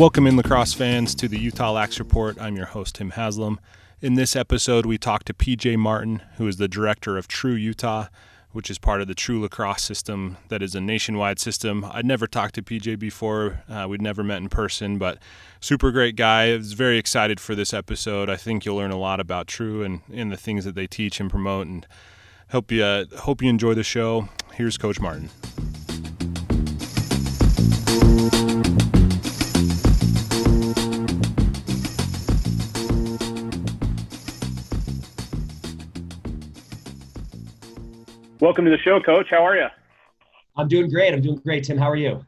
Welcome in lacrosse fans to the Utah Lax Report. I'm your host, Tim Haslam. In this episode, we talk to PJ Martin, who is the director of True Utah, which is part of the True Lacrosse system that is a nationwide system. I'd never talked to PJ before. Uh, we'd never met in person, but super great guy. I was very excited for this episode. I think you'll learn a lot about True and, and the things that they teach and promote and hope you, uh, hope you enjoy the show. Here's Coach Martin. Welcome to the show, Coach. How are you? I'm doing great. I'm doing great, Tim. How are you?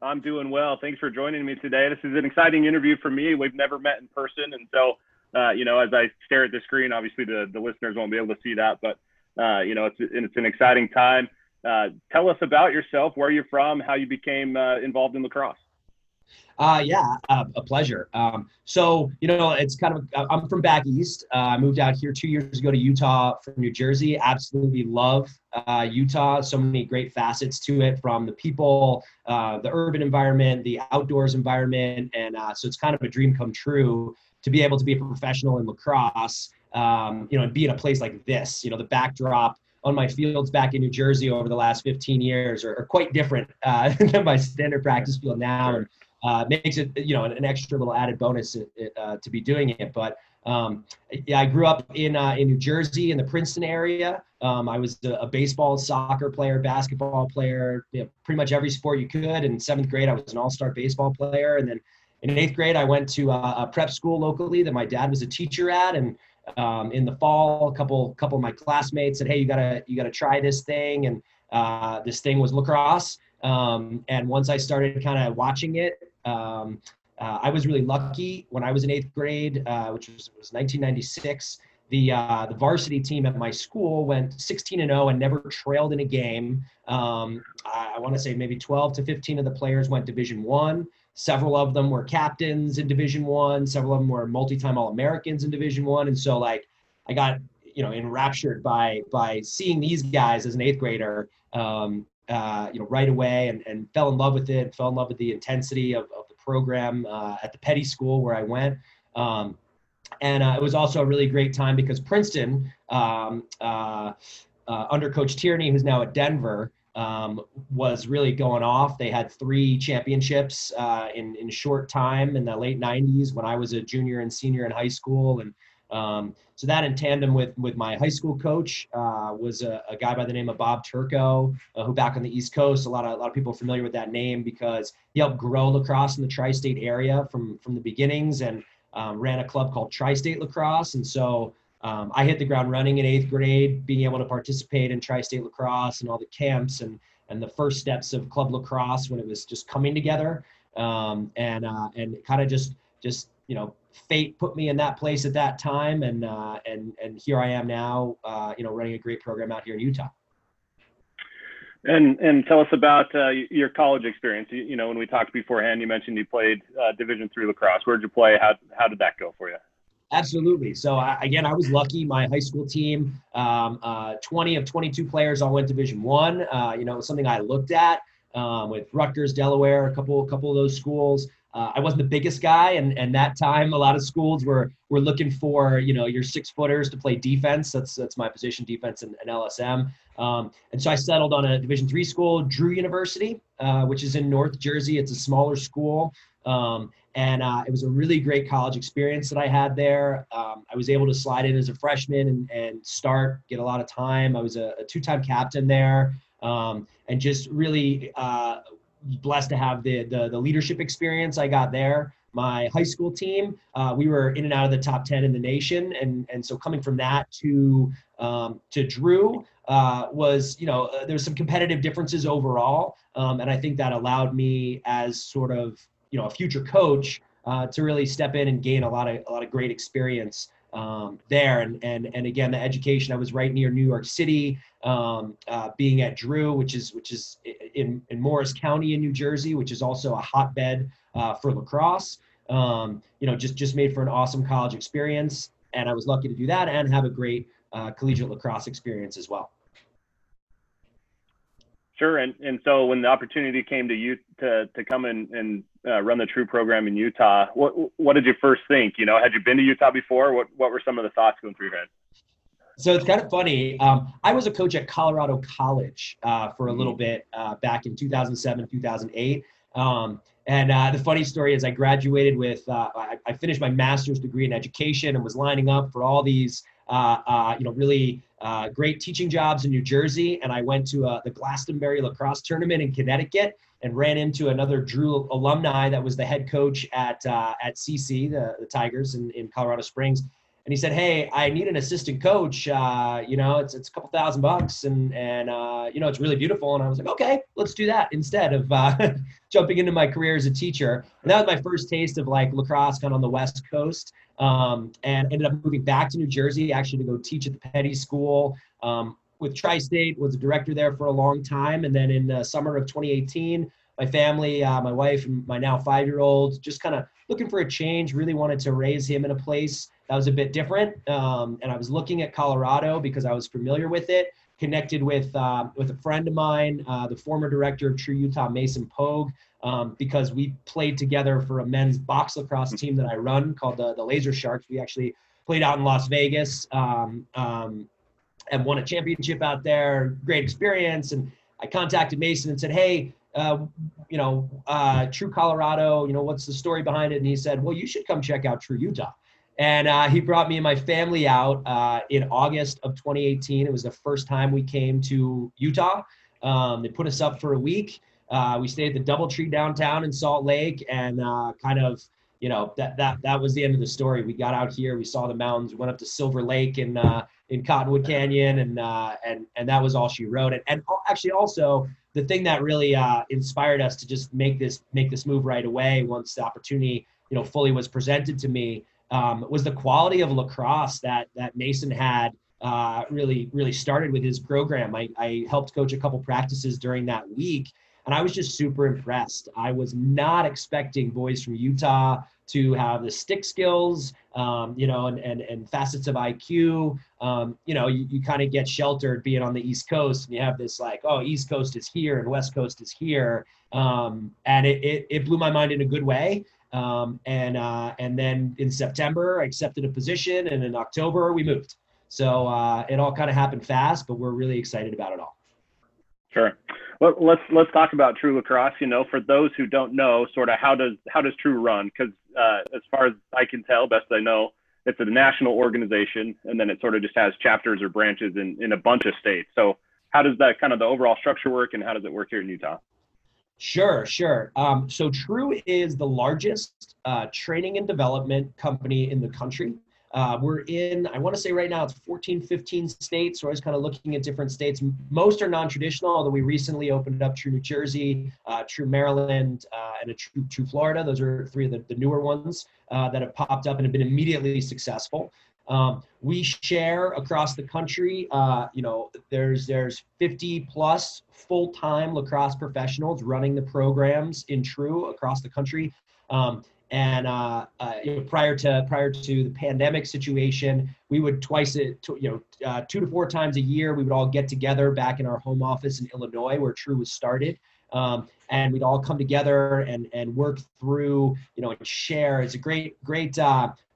I'm doing well. Thanks for joining me today. This is an exciting interview for me. We've never met in person, and so uh, you know, as I stare at the screen, obviously the, the listeners won't be able to see that, but uh, you know, it's it's an exciting time. Uh, tell us about yourself, where you're from, how you became uh, involved in lacrosse. Uh, yeah, uh, a pleasure. Um, so, you know, it's kind of, uh, I'm from back east. Uh, I moved out here two years ago to Utah from New Jersey. Absolutely love uh, Utah. So many great facets to it from the people, uh, the urban environment, the outdoors environment. And uh, so it's kind of a dream come true to be able to be a professional in lacrosse, um, you know, and be in a place like this. You know, the backdrop on my fields back in New Jersey over the last 15 years are, are quite different than my standard practice field now. Uh, makes it you know an, extra little added bonus uh, to be doing it. But um, yeah, I grew up in uh, in New Jersey in the Princeton area. Um, I was a, a, baseball, soccer player, basketball player, you know, pretty much every sport you could. In seventh grade, I was an all-star baseball player, and then in eighth grade, I went to a, a prep school locally that my dad was a teacher at, and um, in the fall, a couple couple of my classmates said, "Hey, you gotta you gotta try this thing," and uh, this thing was lacrosse. Um, and once I started kind of watching it, um, uh, I was really lucky when I was in eighth grade, uh, which was, was 1996. The uh, the varsity team at my school went 16 and 0 and never trailed in a game. Um, I, I want to say maybe 12 to 15 of the players went Division One. Several of them were captains in Division One. Several of them were multi-time All-Americans in Division One. And so, like, I got you know enraptured by by seeing these guys as an eighth grader um, uh, you know, right away and, and fell in love with it, fell in love with the intensity of, of the program uh, at the Peddie School where I went. Um, and uh, it was also a really great time because Princeton, um, uh, uh, under Coach Tierney, who's now at Denver, um, was really going off. They had three championships uh, in in short time in the late '90s when I was a junior and senior in high school, and um, so that in tandem with with my high school coach uh, was a, a, guy by the name of Bob Turco, uh, who back on the East Coast, a lot of a lot of people are familiar with that name because he helped grow lacrosse in the tri-state area from from the beginnings and um, ran a club called Tri-State Lacrosse, and so. Um, I hit the ground running in eighth grade, being able to participate in tri-state lacrosse and all the camps and and the first steps of club lacrosse when it was just coming together, um, and uh, and kind of just just you know fate put me in that place at that time, and uh, and and here I am now, uh, you know, running a great program out here in Utah. And and tell us about uh, your college experience. You, you, know, when we talked beforehand, you mentioned you played uh, Division three lacrosse. Where did you play? How how did that go for you? Absolutely. So I, again, I was lucky. My high school team, um, uh, 20 of 22 players all went Division One. Uh, you know, it was something I looked at um, with Rutgers, Delaware, a couple, a couple of those schools. Uh, I wasn't the biggest guy, and and that time a lot of schools were were looking for you know your six footers to play defense. That's that's my position, defense and, and LSM. Um, and so I settled on a Division three school, Drew University, uh, which is in North Jersey. It's a smaller school, um, and uh, it was a really great college experience that I had there. Um, I was able to slide in as a freshman and, and start, get a lot of time. I was a, a two-time captain there, um, and just really uh, blessed to have the, the, the leadership experience I got there. My high school team, uh, we were in and out of the top ten in the nation, and and so coming from that to um, to Drew uh, was you know uh, there's some competitive differences overall, um, and I think that allowed me as sort of you know a future coach uh, to really step in and gain a lot of a lot of great experience um, there. And, and, and again, the education, I was right near New York City, um, uh, being at Drew, which is, which is in, in Morris County in New Jersey, which is also a hotbed uh, for lacrosse. Um, you know, just, just made for an awesome college experience. And I was lucky to do that and have a great uh, collegiate lacrosse experience as well. Sure, and and so when the opportunity came to you to to come in and uh, run the True program in Utah, what what did you first think? You know, had you been to Utah before? What what were some of the thoughts going through your head? So it's kind of funny. Um, I was a coach at Colorado College uh, for a little mm-hmm. bit uh, back in 2007, 2008. Um, and uh, the funny story is, I graduated with, uh, I, I, finished my master's degree in education and was lining up for all these, Uh, uh, you know, really uh, great teaching jobs in New Jersey. And I went to the Glastonbury lacrosse tournament in Connecticut and ran into another Drew alumni that was the head coach at at CC, the, the Tigers in, in Colorado Springs and he said, "Hey, I need an assistant coach. Uh, you know, it's it's a couple thousand bucks, and and uh, you know, it's really beautiful." And I was like, "Okay, let's do that instead of uh, jumping into my career as a teacher." And that was my first taste of like lacrosse, kind of on the West Coast, um, and ended up moving back to New Jersey actually to go teach at the Peddie School. Um, with Tri-State, was a director there for a long time, and then in the summer of 2018, my family, uh, my wife, and my now five-year-old, just kind of looking for a change. Really wanted to raise him in a place that was a bit different. Um, and I was looking at Colorado because I was familiar with it. Connected with uh, with a friend of mine, uh, the former director of True Utah, Mason Pogue, um, because we played together for a men's box lacrosse team that I run called the the Laser Sharks. We actually played out in Las Vegas um, um, and won a championship out there. Great experience. And I contacted Mason and said, "Hey, uh, you know, uh, True Colorado, you know, what's the story behind it? And he said, well, you should come check out True Utah. And uh, he brought me and my family out uh, in August of 2018. It was the first time we came to Utah. Um, they put us up for a week. Uh, we stayed at the DoubleTree downtown in Salt Lake, and kind of, you know, that that that was the end of the story. We got out here, we saw the mountains, we went up to Silver Lake uh, in Cottonwood Canyon, and uh, and and that was all she wrote. And, and actually, also the thing that really inspired us to just make this make this move right away once the opportunity, you know, fully was presented to me um, was the quality of lacrosse that that Mason had uh, really really started with his program. I, I helped coach a couple practices during that week, and I was just super impressed. I was not expecting boys from Utah to have the stick skills, um, you know, and, and, and facets of IQ. Um, you know, you, you kind of get sheltered being on the East Coast and you have this like, oh, East Coast is here and West Coast is here. Um, and it, it, it blew my mind in a good way. Um, and uh, and then in September, I accepted a position, and in October we moved. So uh, it all kind of happened fast, but we're really excited about it all. Sure. Well, let's let's talk about True Lacrosse. You know, for those who don't know, sort of how does how does True run? Because uh, as far as I can tell, best I know, it's a national organization, and then it sort of just has chapters or branches in in a bunch of states. So how does that kind of the overall structure work, and how does it work here in Utah? Sure, sure. Um, so True is the largest uh, training and development company in the country. Uh, we're in, I want to say right now it's 14, 15 states. So I was kind of looking at different states. Most are non-traditional, although we recently opened up True New Jersey, uh, True Maryland, uh, and a True, True Florida. Those are three of the, the newer ones uh, that have popped up and have been immediately successful. Um, we share across the country. Uh, you know, there's there's 50 plus full-time lacrosse professionals running the programs in True across the country. Um, and uh, uh, you know, prior to prior to the pandemic situation, we would twice it, you know, uh, two to four times a year, we would all get together back in our home office in Illinois, where True was started. Um, and we'd all come together and and work through, you know, and share. It's a great great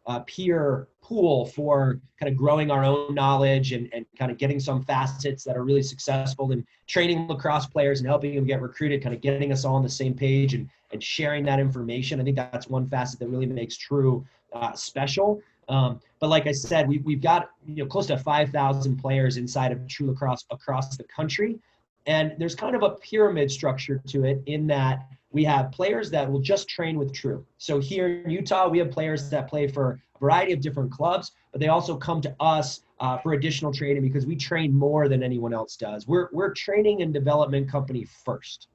uh, peer pool for kind of growing our own knowledge and, and kind of getting some facets that are really successful in training lacrosse players and helping them get recruited, kind of getting us all on the same page and, and sharing that information. I think that's one facet that really makes True uh, special. Um, but like I said, we, we've got you know close to 5,000 players inside of True Lacrosse across the country. And there's kind of a pyramid structure to it in that we have players that will just train with True. So here in Utah, we have players that play for a variety of different clubs, but they also come to us uh, for additional training because we train more than anyone else does. We're, we're training and development company first.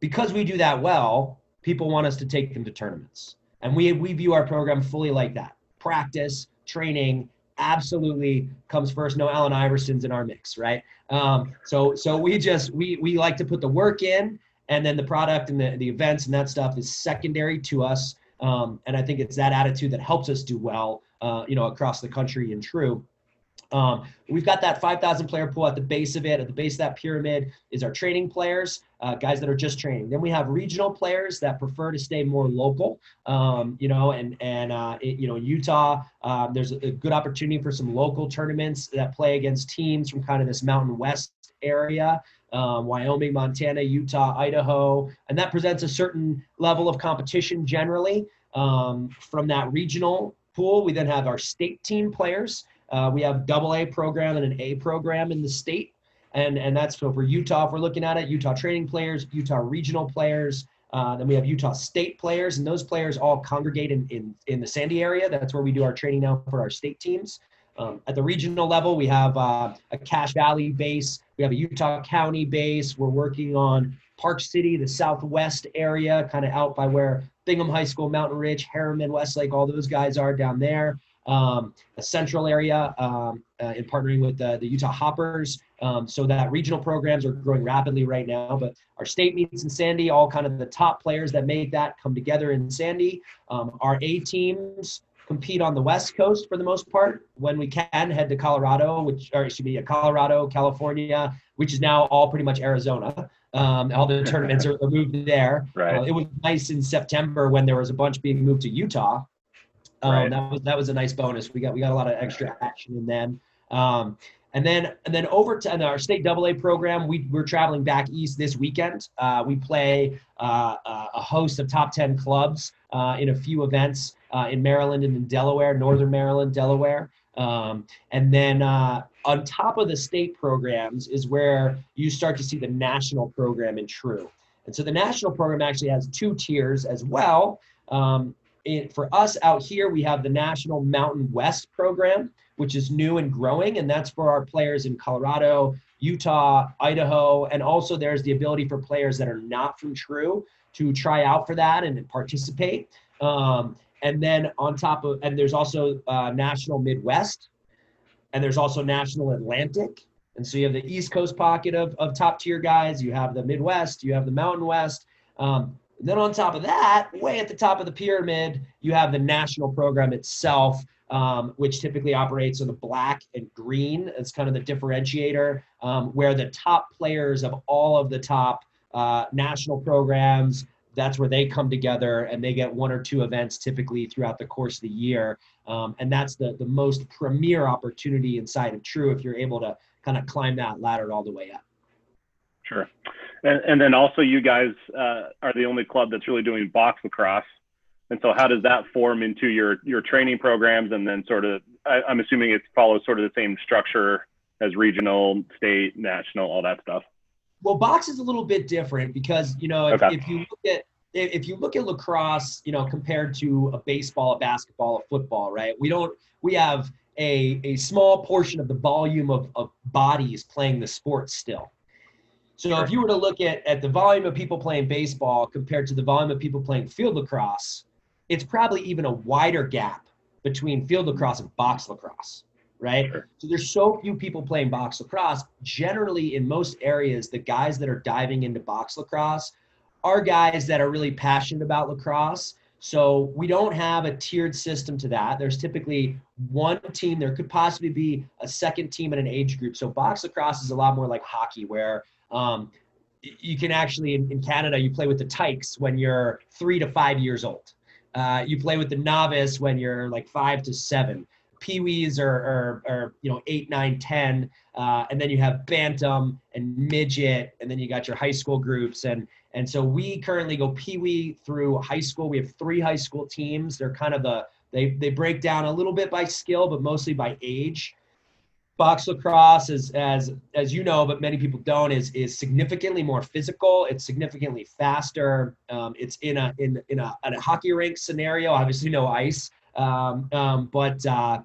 Because we do that well, people want us to take them to tournaments. And we, we view our program fully like that. Practice, training, absolutely comes first. No Allen Iverson's in our mix, right? Um, so so we just we we like to put the work in and then the product and the, the events and that stuff is secondary to us um, and i think it's that attitude that helps us do well uh, you know across the country and true Um, we've got that 5,000 player pool at the base of it. At the base of that pyramid is our training players, uh, guys that are just training. Then we have regional players that prefer to stay more local. Um, you know, and and uh, it, you know Utah, um, there's a, a good opportunity for some local tournaments that play against teams from kind of this Mountain West area. Um, Wyoming, Montana, Utah, Idaho, and that presents a certain level of competition generally um, from that regional pool. We then have our state team players. Uh, we have double A program and an A program in the state. And, and that's so for Utah, if we're looking at it, Utah training players, Utah regional players, uh, then we have Utah state players, and those players all congregate in, in, in the Sandy area. That's where we do our training now for our state teams. Um, at the regional level, we have uh, a Cache Valley base. We have a Utah County base. We're working on Park City, the southwest area, kind of out by where Bingham High School, Mountain Ridge, Herriman, Westlake, all those guys are down there um, a central area um, uh, in partnering with the, the Utah Hoppers. Um, so that regional programs are growing rapidly right now. But our state meets in Sandy, all kind of the top players that make that come together in Sandy. Um, our A teams compete on the West Coast for the most part. When we can, head to Colorado, which or excuse me, Colorado, California, which is now all pretty much Arizona. Um, all the tournaments are, moved there. Right. Uh, it was nice in September when there was a bunch being moved to Utah um, right. That was that was a nice bonus. We got we got a lot of extra action in then. Um, and then and then over to our state double A program, we we're traveling back east this weekend. Uh, we play uh, uh a host of top ten clubs uh, in a few events uh, in Maryland and in Delaware, Northern Maryland, Delaware. Um, and then uh, on top of the state programs is where you start to see the national program in True. And so the national program actually has two tiers as well. Um, it, for us out here, we have the National Mountain West program, which is new and growing, and that's for our players in Colorado, Utah, Idaho, and also there's the ability for players that are not from True to try out for that and participate. Um, and then on top of, and there's also uh, National Midwest, and there's also National Atlantic. And so you have the East Coast pocket of, of top tier guys, you have the Midwest, you have the Mountain West. Um, then on top of that, way at the top of the pyramid, you have the national program itself, um, which typically operates on the black and green. It's kind of the differentiator, um, where the top players of all of the top uh, national programs, that's where they come together and they get one or two events typically throughout the course of the year. Um, and that's the, the most premier opportunity inside of True if you're able to kind of climb that ladder all the way up. Sure. And, and then also, you guys uh, are the only club that's really doing box lacrosse. And so, how does that form into your your training programs? And then, sort of, I, I'm assuming it follows sort of the same structure as regional, state, national, all that stuff. Well, box is a little bit different because you know if, okay. if you look at if you look at lacrosse, you know, compared to a baseball, a basketball, a football, right? We don't we have a a small portion of the volume of, of bodies playing the sport still. So sure. if you were to look at, at the volume of people playing baseball compared to the volume of people playing field lacrosse, it's probably even a wider gap between field lacrosse and box lacrosse, right? Sure. So there's so few people playing box lacrosse. Generally, in most areas, the guys that are diving into box lacrosse are guys that are really passionate about lacrosse. So we don't have a tiered system to that. There's typically one team. There could possibly be a second team in an age group. So box lacrosse is a lot more like hockey, where um, you can actually in, in, Canada you play with the tykes when you're three to five years old. Uh, you play with the novice when you're like five to seven. Pee-wees are, are you know eight, nine, ten, uh, and then you have bantam and midget, and then you got your high school groups and and so we currently go pee-wee through high school. We have three high school teams. They're kind of the they they break down a little bit by skill, but mostly by age box lacrosse as as as you know but many people don't is is significantly more physical it's significantly faster um, it's in a in in a, in a hockey rink scenario obviously no ice um, um, but uh,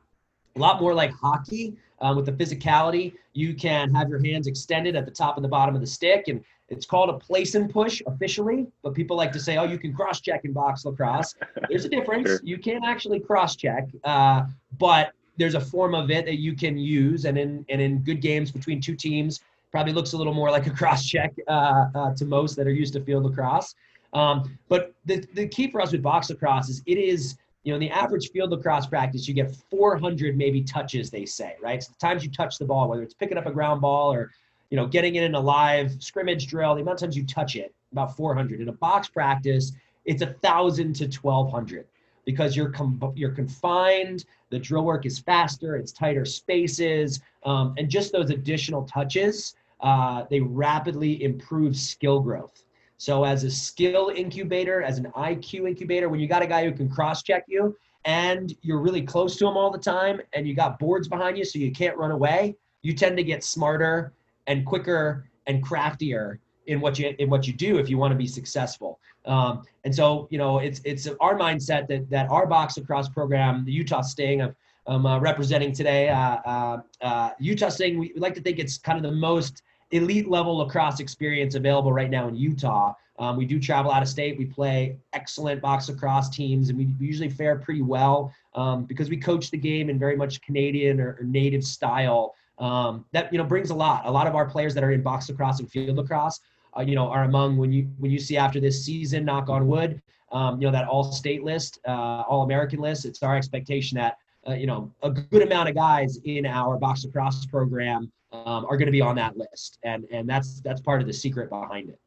a lot more like hockey um, with the physicality you can have your hands extended at the top and the bottom of the stick and it's called a place and push officially, but people like to say, "Oh, you can cross check in box lacrosse." There's a difference. Sure. You can't actually cross check, uh, but there's a form of it that you can use, and in and in good games between two teams, probably looks a little more like a cross check uh, uh, to most that are used to field lacrosse. Um, but the the key for us with box lacrosse is it is you know, in the average field lacrosse practice, you get 400 maybe touches, they say, right? So the times you touch the ball, whether it's picking up a ground ball or, you know, getting it in a live scrimmage drill, the amount of times you touch it, about 400. In a box practice, it's a thousand to 1200 because you're com- you're confined. The drill work is faster. It's tighter spaces, um, and just those additional touches, uh, they rapidly improve skill growth. So as a skill incubator, as an IQ incubator, when you got a guy who can cross check you and you're really close to him all the time and you got boards behind you so you can't run away, you tend to get smarter and quicker and craftier in what you in what you do if you want to be successful. Um, and so, you know, it's it's our mindset that that our box across program, the Utah Sting, of um, uh, representing today, uh, uh, uh, Utah Sting, we like to think it's kind of the most elite level lacrosse experience available right now in Utah. Um, we do travel out of state. We play excellent box lacrosse teams, and we, usually fare pretty well um, because we coach the game in very much Canadian or, or native style. Um, that you know brings a lot. A lot of our players that are in box lacrosse and field lacrosse, uh, you know, are among when you when you see after this season, knock on wood, um, you know that all state list, uh, all American list. It's our expectation that uh, you know a good amount of guys in our box lacrosse program um, are going to be on that list, and and that's that's part of the secret behind it.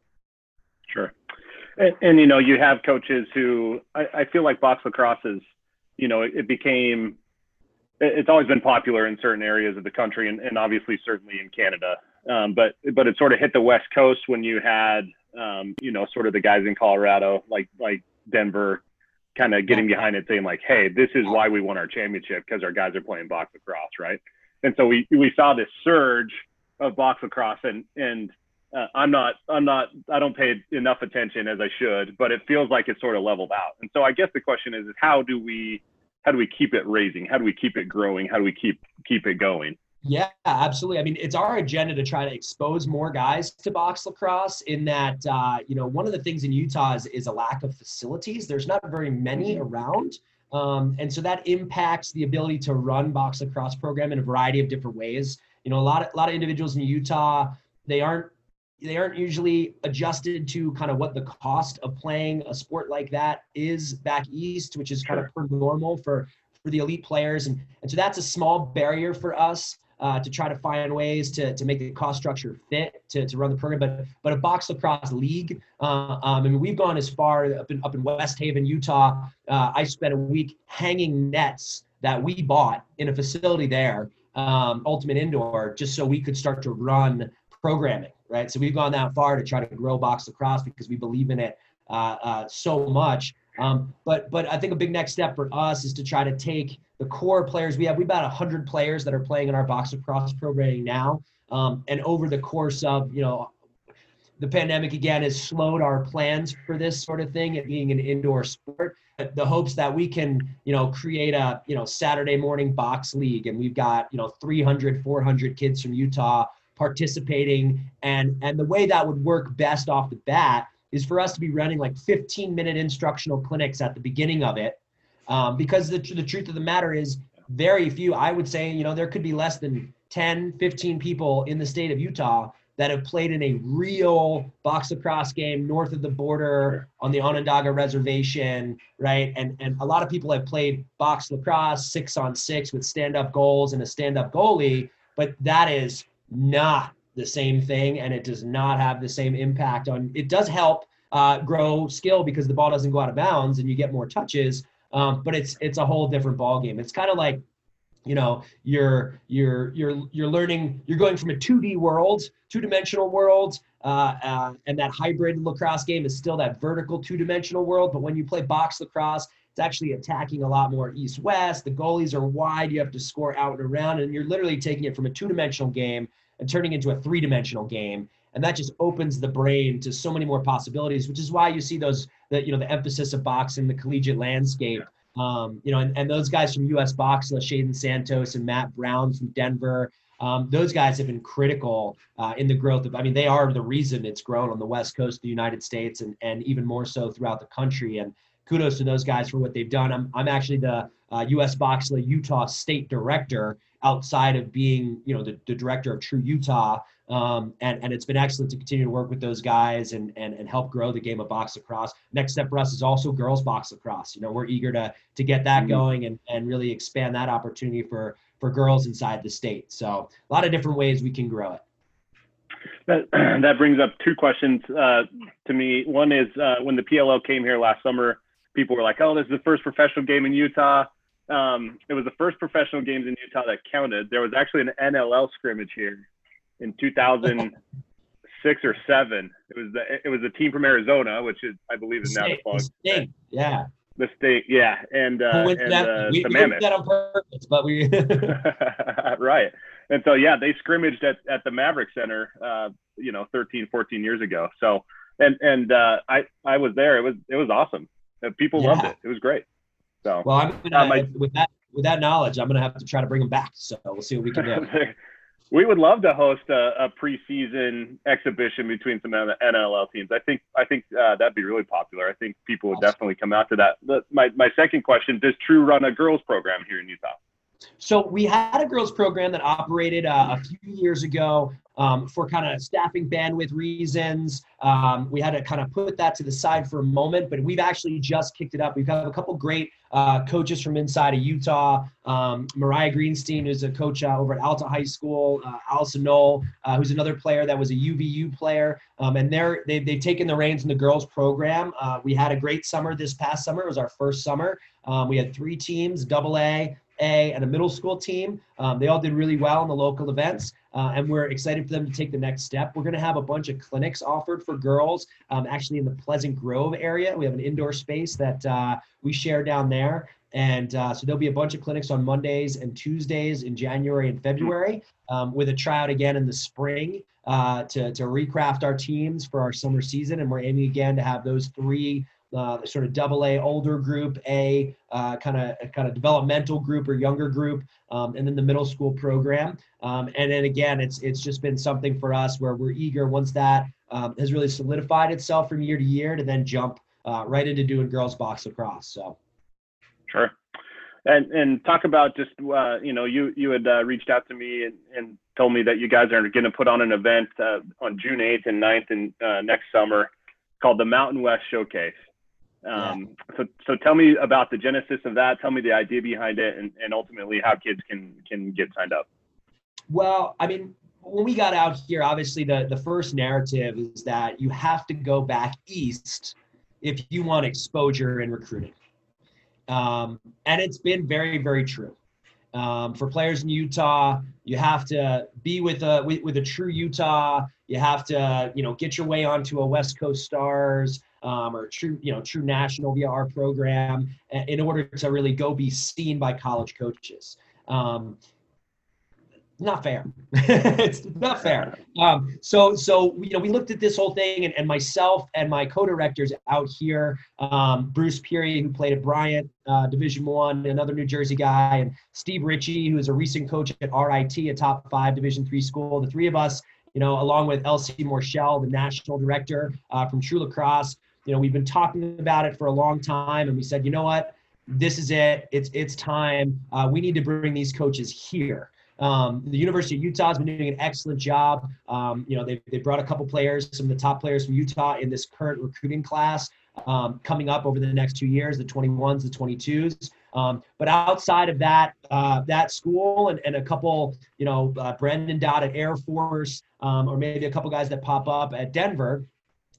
Sure, and, and you know you have coaches who I, I feel like box lacrosse is, you know, it, it, became, it's always been popular in certain areas of the country, and, and obviously certainly in Canada. Um, but but it sort of hit the West Coast when you had, um, you know, sort of the guys in Colorado, like like Denver, kind of getting behind it, saying like, hey, this is why we won our championship because our guys are playing box lacrosse, right? And so we we saw this surge of box lacrosse and and uh, I'm not I'm not I don't pay enough attention as I should, but it feels like it's sort of leveled out. And so I guess the question is, is how do we how do we keep it raising? How do we keep it growing? How do we keep keep it going? Yeah, absolutely. I mean, it's our agenda to try to expose more guys to box lacrosse. In that, uh, you know, one of the things in Utah is, is a lack of facilities. There's not very many mm-hmm. around. Um, and so that impacts the ability to run box lacrosse program in a variety of different ways. You know, a lot of, a lot of individuals in Utah, they aren't they aren't usually adjusted to kind of what the cost of playing a sport like that is back east, which is kind of normal for for the elite players. And, and so that's a small barrier for us uh, to try to find ways to, to make the cost structure fit to, to run the program. But but a box lacrosse league, uh, um, I mean, we've gone as far up in up in West Haven, Utah. Uh, I spent a week hanging nets that we bought in a facility there, um, Ultimate Indoor, just so we could start to run programming. Right. So we've gone that far to try to grow box lacrosse because we believe in it uh, uh, so much. Um, but but I think a big next step for us is to try to take the core players we have. We have about hundred players that are playing in our box lacrosse programming now. Um, and over the course of you know the pandemic again has slowed our plans for this sort of thing, it being an indoor sport. The hopes that we can, you know, create a, you know, Saturday morning box league and we've got, you know, 300, 400 kids from Utah participating. And, and the way that would work best off the bat is for us to be running like 15 minute instructional clinics at the beginning of it. Um, because the, the truth of the matter is very few, I would say, you know, there could be less than 10, 15 people in the state of Utah that have played in a real box lacrosse game north of the border on the Onondaga reservation, right? And and a lot of people have played box lacrosse six on six with stand up goals and a stand up goalie, but that is not the same thing and it does not have the same impact on it does help uh, grow skill because the ball doesn't go out of bounds and you get more touches um, but it's it's a whole different ball game it's kind of like you know you're you're you're you're learning you're going from a 2d world two-dimensional world uh, uh, and that hybrid lacrosse game is still that vertical two-dimensional world but when you play box lacrosse it's actually attacking a lot more east-west the goalies are wide you have to score out and around and you're literally taking it from a two-dimensional game and turning into a three-dimensional game. And that just opens the brain to so many more possibilities which is why you see those that you know the emphasis of box in the collegiate landscape. Um, you know and, and those guys from us box shaydon santos and matt brown from denver um, those guys have been critical uh, in the growth of i mean they are the reason it's grown on the west coast of the united states and, and even more so throughout the country. And kudos to those guys for what they've done. I'm, I'm actually the uh, U.S. Box League Utah state director outside of being, you know, the, the director of True Utah. Um, and, and it's been excellent to continue to work with those guys and, and, and help grow the game of box lacrosse. Next step for us is also girls box lacrosse. You know, we're eager to, to get that mm-hmm. going and, and really expand that opportunity for, for girls inside the state. So a lot of different ways we can grow it. That, that brings up two questions uh, to me. One is uh, when the PLL came here last summer, people were like, "Oh, this is the first professional game in Utah." Um, it was the first professional games in Utah that counted. There was actually an NLL scrimmage here in 2006 or seven. It was the it was a team from Arizona, which is I believe is now defunct. State, yeah. The state, yeah, and uh, and that, uh, we, the we Mammoth. that on purpose, but we right. And so yeah, they scrimmaged at, at the Maverik Center, uh, you know, 13, 14 years ago. So and and uh, I I was there. It was it was awesome. Uh, people yeah. loved it. It was great. So well, I'm gonna, uh, with that with that knowledge, I'm gonna have to try to bring them back. So we'll see what we can do. we would love to host a, a, preseason exhibition between some of the NLL teams. I think I think uh, that'd be really popular. I think people would definitely come out to that. The, my my second question: Does True run a girls program here in Utah? So we had a girls program that operated uh, a few years ago um, for kind of staffing bandwidth reasons. Um, we had to kind of put that to the side for a moment, but we've actually just kicked it up. We've got a couple great uh, coaches from inside of Utah. Um, Mariah Greenstein, who's a coach uh, over at Alta High School. Uh, Allison Knoll, uh, who's another player that was a UVU player. Um, and they're, they've, they've taken the reins in the girls program. Uh, we had a great summer this past summer. It was our first summer. Um, we had three teams, double A, a, and a middle school team. Um, they all did really well in the local events, uh, and we're excited for them to take the next step. We're going to have a bunch of clinics offered for girls, um, actually in the Pleasant Grove area. We have an indoor space that uh, we share down there. And uh, so there'll be a bunch of clinics on Mondays and Tuesdays in January and February, um, with a tryout again in the spring uh, to, to recraft our teams for our summer season. And we're aiming again to have those three uh, sort of double A older group, A kind of kind of developmental group or younger group, um, and then the middle school program. Um, and then again, it's it's just been something for us where we're eager once that um, has really solidified itself from year to year to then jump uh, right into doing girls box lacrosse. So, sure. And and talk about just uh, you know you you had uh, reached out to me and, and told me that you guys are going to put on an event uh, on June 8th and 9th and uh, next summer called the Mountain West Showcase. Um, yeah. So, so tell me about the genesis of that. Tell me the idea behind it, and, and ultimately how kids can can get signed up. Well, I mean, when we got out here, obviously the the first narrative is that you have to go back east if you want exposure in recruiting, um, and it's been very very true. Um, for players in Utah, you have to be with a with, with a true Utah. You have to you know get your way onto a West Coast Stars um, or true, you know, true national via our program in order to really go be seen by college coaches. Um, not fair. it's not fair. Um, so, so you know, we looked at this whole thing, and, and myself and my co-directors out here, um, Bruce Peary, who played at Bryant uh, Division One, another New Jersey guy, and Steve Ritchie, who is a recent coach at RIT, a top five Division three school. The three of us, you know, along with Elsie Morshell, the national director uh, from True Lacrosse, you know, we've been talking about it for a long time, and we said, you know what, this is it. It's it's time. Uh, we need to bring these coaches here. Um, the University of Utah has been doing an excellent job. Um, you know, they they brought a couple players, some of the top players from Utah in this current recruiting class um, coming up over the next two years, the 21s, the 22s. Um, but outside of that, uh, that school and, and a couple, you know, uh, Brendan Dodd at Air Force, um, or maybe a couple guys that pop up at Denver,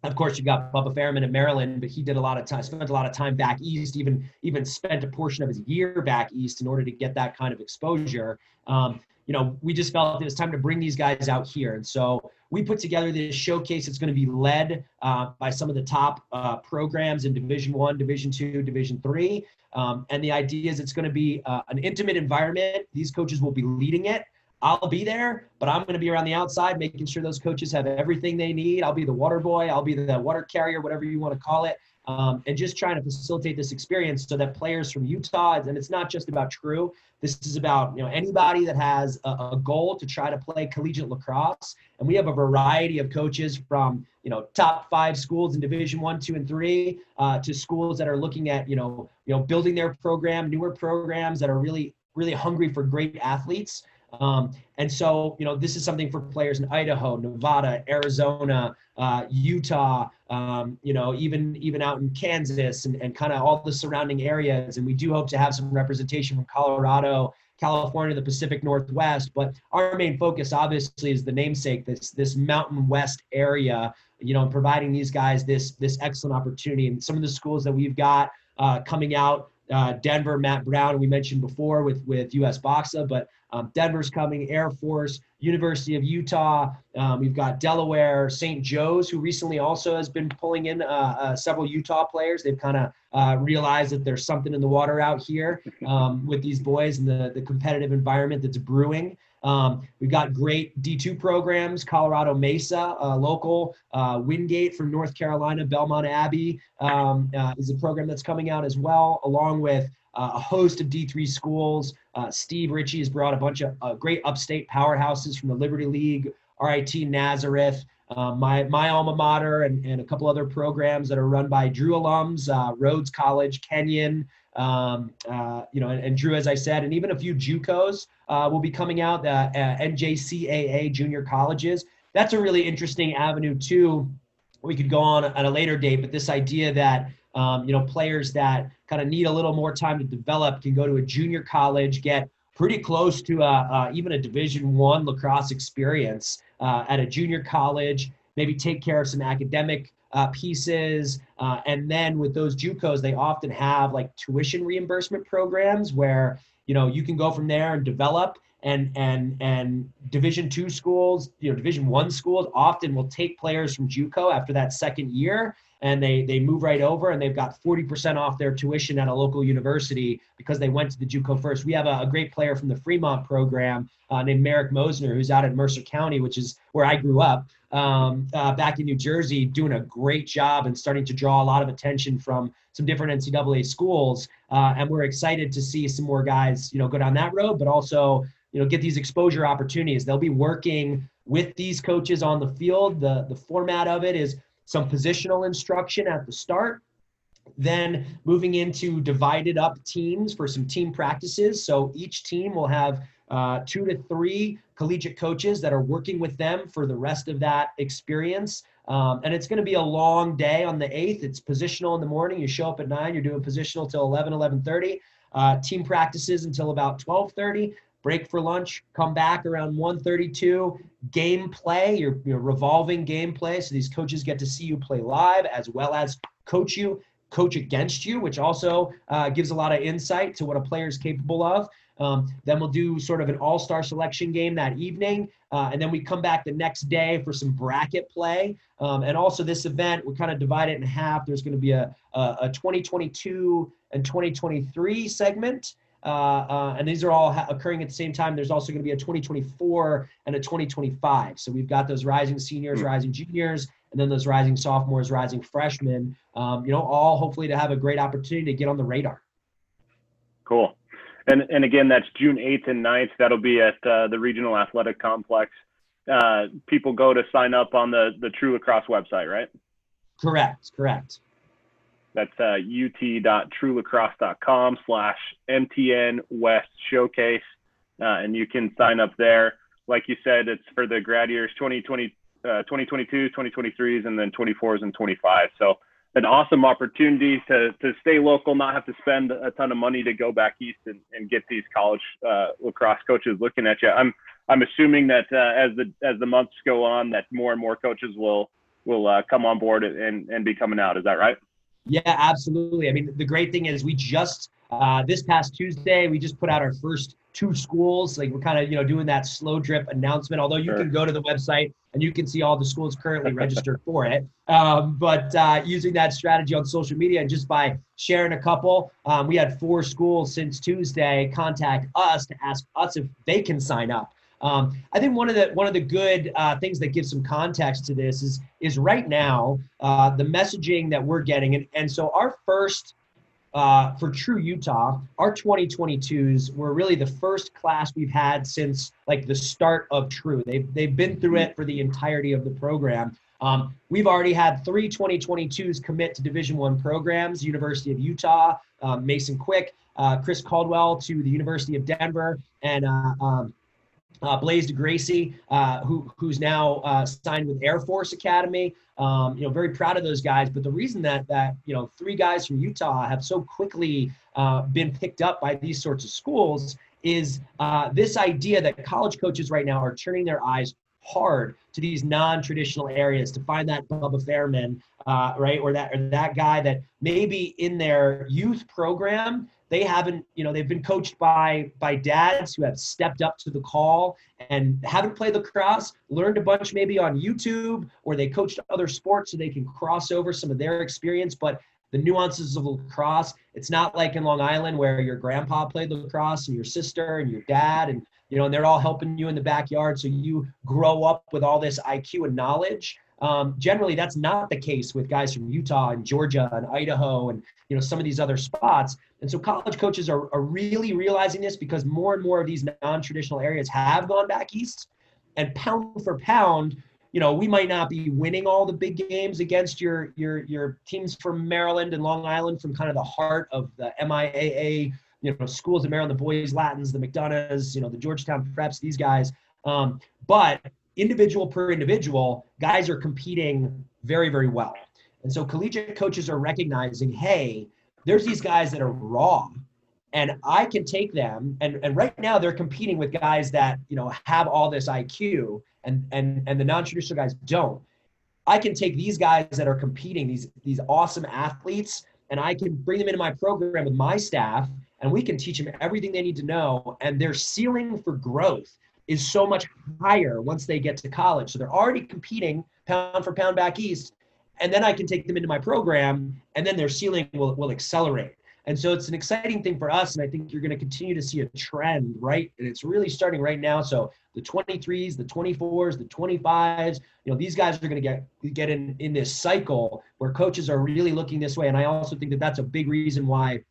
of course, you've got Bubba Fairman in Maryland, but he did a lot of time, spent a lot of time back east, even even spent a portion of his year back east in order to get that kind of exposure. Um, you know, we just felt it was time to bring these guys out here, and so we put together this showcase. It's going to be led uh, by some of the top uh, programs in Division One, Division Two, Division Three, um, and the idea is it's going to be uh, an intimate environment. These coaches will be leading it. I'll be there, but I'm going to be around the outside, making sure those coaches have everything they need. I'll be the water boy, I'll be the water carrier, whatever you want to call it. um, and just trying to facilitate this experience so that players from Utah, and it's not just about True, this is about you know anybody that has a, a, goal to try to play collegiate lacrosse, and we have a variety of coaches from you know top five schools in Division One, Two, and Three uh, to schools that are looking at you know you know building their program, newer programs that are really really hungry for great athletes. Um, and so, you know, this is something for players in Idaho, Nevada, Arizona, uh, Utah, um, you know, even even out in Kansas and, and kind of all the surrounding areas. And we do hope to have some representation from Colorado, California, the Pacific Northwest. But our main focus, obviously, is the namesake, this this Mountain West area. You know, providing these guys this this excellent opportunity. And some of the schools that we've got uh, coming out uh, Denver, Matt Brown, we mentioned before with with USBOXLA, but um, Denver's coming, Air Force, University of Utah. Um, we've got Delaware, St. Joe's, who recently also has been pulling in uh, uh, several Utah players. They've kind of uh, realized that there's something in the water out here um, with these boys and the, the competitive environment that's brewing. Um, we've got great D2 programs, Colorado Mesa, local, uh, Wingate from North Carolina, Belmont Abbey um, uh, is a program that's coming out as well, along with uh, a host of D3 schools. Uh, Steve Ritchie has brought a bunch of uh, great upstate powerhouses from the Liberty League, RIT Nazareth, my, my alma mater, and, and a couple other programs that are run by Drew alums, Rhodes College, Kenyon, um, uh, you know, and, and, Drew, as I said, and even a few JUCOs uh, will be coming out, uh, NJCAA junior colleges. That's a really interesting avenue too. We could go on at a later date, but this idea that um, you know players that kind of need a little more time to develop can go to a junior college, get pretty close to a, even a Division One lacrosse experience uh, at a junior college. Maybe take care of some academic uh, pieces. Uh, and then with those JUCOs, they often have like tuition reimbursement programs where you know you can go from there and develop. And and and Division two schools, you know, Division one schools often will take players from JUCO after that second year and they they move right over and they've got 40% off their tuition at a local university because they went to the JUCO first. We have a, a great player from the Fremont program uh, named Merrick Mosner who's out at Mercer County, which is where I grew up, um, uh, back in New Jersey, doing a great job and starting to draw a lot of attention from some different NCAA schools. Uh, and we're excited to see some more guys, you know, go down that road, but also you know get these exposure opportunities. They'll be working with these coaches on the field. The the format of it is some positional instruction at the start, then moving into divided up teams for some team practices. So each team will have uh, two to three collegiate coaches that are working with them for the rest of that experience. Um, and it's going to be a long day on the 8th. It's positional in the morning. You show up at 9, you're doing positional till 11, 11.30. Uh, team practices until about 12.30 break for lunch, come back around 132. Gameplay, your, your revolving gameplay. So these coaches get to see you play live as well as coach you, coach against you, which also uh, gives a lot of insight to what a player is capable of. Um, then we'll do sort of an all star selection game that evening. Uh, and then we come back the next day for some bracket play. Um, and also, this event, we kind of divide it in half. There's going to be a, a, a 2022 and 2023 segment. Uh, uh, and these are all ha- occurring at the same time. There's also going to be a 2024 and a 2025. So we've got those rising seniors, mm-hmm. rising juniors, and then those rising sophomores, rising freshmen. Um, you know, all hopefully to have a great opportunity to get on the radar. Cool. And and again, that's June 8th and 9th. That'll be at uh, the Regional Athletic Complex. Uh, people go to sign up on the the True Lacrosse website, right? Correct. Correct. That's uh, ut.truelacrosse.com slash MTN West Showcase. Uh, and you can sign up there. Like you said, it's for the grad years 2020, uh, 2022, 2023s, and then 24s and 25. So an awesome opportunity to, to stay local, not have to spend a ton of money to go back east and, and get these college uh, lacrosse coaches looking at you. I'm I'm assuming that uh, as the as the months go on, that more and more coaches will will uh, come on board and and be coming out. Is that right? Yeah, absolutely. I mean, the great thing is we just uh, this past Tuesday we just put out our first two schools. Like we're kind of you know doing that slow drip announcement. Although you sure. can go to the website and you can see all the schools currently registered for it. Um, but uh, using that strategy on social media and just by sharing a couple, um, we had four schools since Tuesday contact us to ask us if they can sign up. Um, I think one of the one of the good uh, things that gives some context to this is is right now uh, the messaging that we're getting, and and so our first uh, for True Utah, our 2022s were really the first class we've had since like the start of True. They've they've been through it for the entirety of the program. Um, we've already had three 2022s commit to Division One programs: University of Utah, um, Mason Quick, uh, Chris Caldwell to the University of Denver, and uh, um, uh, Blaze DeGracie, uh, who who's now uh, signed with Air Force Academy. Um, you know, very proud of those guys. But the reason that that you know three guys from Utah have so quickly uh, been picked up by these sorts of schools is uh, this idea that college coaches right now are turning their eyes hard to these non-traditional areas to find that Bubba Fairman, uh, right, or that or that guy that maybe in their youth program they haven't you know they've been coached by by dads who have stepped up to the call and haven't played lacrosse learned a bunch maybe on youtube or they coached other sports so they can cross over some of their experience. But the nuances of lacrosse it's not like in long island where your grandpa played lacrosse and your sister and your dad and you know and they're all helping you in the backyard. So you grow up with all this iq and knowledge. Um, generally, that's not the case with guys from Utah and Georgia and Idaho and you know some of these other spots. And so college coaches are, are really realizing this because more and more of these non-traditional areas have gone back east. And pound for pound, you know, we might not be winning all the big games against your your your teams from Maryland and Long Island from kind of the heart of the MIAA, you know, schools in Maryland, the Boys Latins, the McDonoghs, you know, the Georgetown Preps, these guys. Um, but individual per individual, guys are competing very, very well. And so collegiate coaches are recognizing, hey, there's these guys that are raw and I can take them and, and right now they're competing with guys that, you know, have all this IQ and and and the non-traditional guys don't. I can take these guys that are competing, these these awesome athletes, and I can bring them into my program with my staff and we can teach them everything they need to know and their ceiling for growth is so much higher once they get to college. So they're already competing pound for pound back east. And then I can take them into my program, and then their ceiling will, will accelerate. And so it's an exciting thing for us. And I think you're going to continue to see a trend, right? And it's really starting right now. So the 23s, the 24s, the 25s, you know, these guys are going to get get in in this cycle where coaches are really looking this way. And I also think that that's a big reason why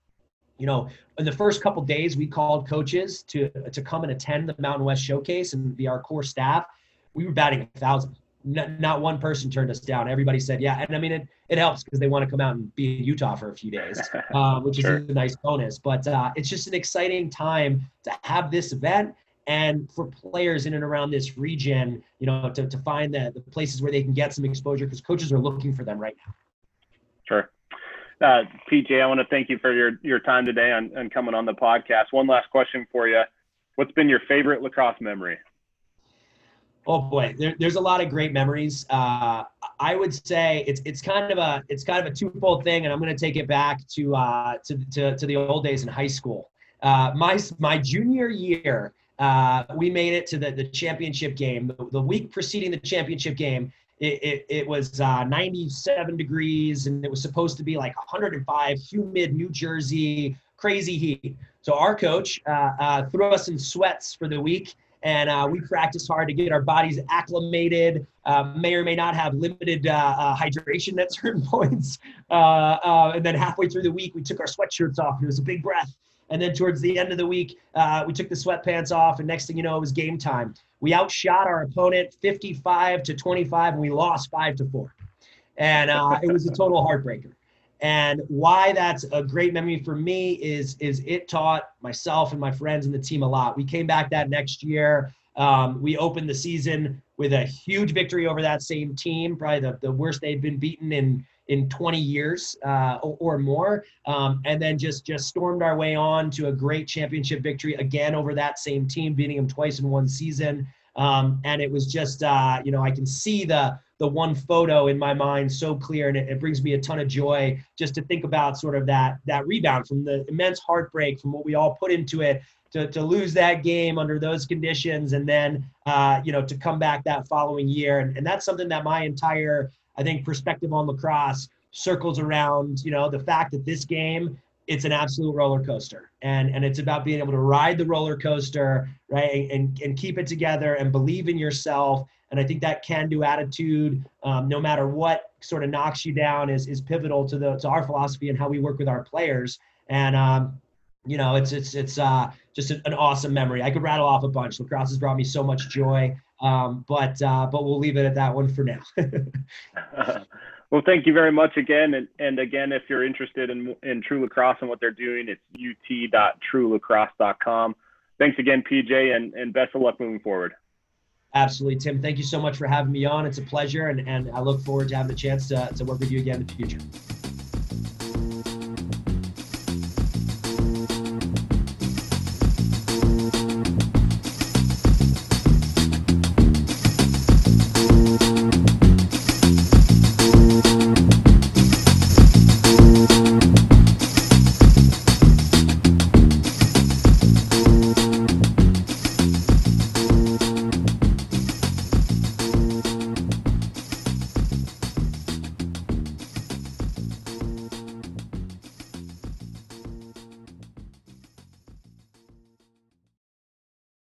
you know, in the first couple days, we called coaches to to come and attend the Mountain West Showcase and be our core staff. We were batting a thousand. Not, not one person turned us down. Everybody said yeah, and I mean it. It helps because they want to come out and be in Utah for a few days, uh, which sure. is a nice bonus. But uh, it's just an exciting time to have this event and for players in and around this region, you know, to, to find the, the places where they can get some exposure because coaches are looking for them right now. Sure. Uh, PJ, I want to thank you for your, your time today and, and coming on the podcast. One last question for you. What's been your favorite lacrosse memory? Oh boy, there, there's a lot of great memories. Uh, I would say it's it's kind of a it's kind of a twofold thing, and I'm going to take it back to uh, to, to, to the old days in high school. Uh, my my junior year, uh, we made it to the, the championship game. The, the week preceding the championship game, it, it, it was uh, 97 degrees and it was supposed to be like 105 humid new jersey crazy heat so our coach uh, threw us in sweats for the week and uh, we practiced hard to get our bodies acclimated uh, may or may not have limited uh, hydration at certain points and then halfway through the week we took our sweatshirts off and it was a big breath and then towards the end of the week, uh, we took the sweatpants off, and next thing you know, it was game time. We outshot our opponent 55 to 25, and we lost five to four. And uh, it was a total heartbreaker. And why that's a great memory for me is is it taught myself and my friends and the team a lot. We came back that next year. Um, we opened the season with a huge victory over that same team, probably the, the worst they'd been beaten in in 20 years uh, or, or, more, um, and then just just stormed our way on to a great championship victory again over that same team, beating them twice in one season. Um, and it was just uh, you know I can see the the one photo in my mind so clear, and it, it, brings me a ton of joy just to think about sort of that that rebound from the immense heartbreak from what we all put into it. To, to lose that game under those conditions and then uh, you know to come back that following year and, and that's something that my entire I think perspective on lacrosse circles around, you know, the fact that this game it's an absolute roller coaster and and it's about being able to ride the roller coaster right and and keep it together and believe in yourself and i think that can do attitude um, no matter what sort of knocks you down is is pivotal to the to our philosophy and how we work with our players and um, you know it's it's it's uh, just an awesome memory i could rattle off a bunch lacrosse has brought me so much joy um, but uh, but we'll leave it at that one for now Well, thank you very much again. And, and again, if you're interested in, in True Lacrosse and what they're doing, it's ut.truelacrosse.com. Thanks again, PJ, and, and best of luck moving forward. Absolutely, Tim. Thank you so much for having me on. It's a pleasure, and, and I look forward to having the chance to, to work with you again in the future.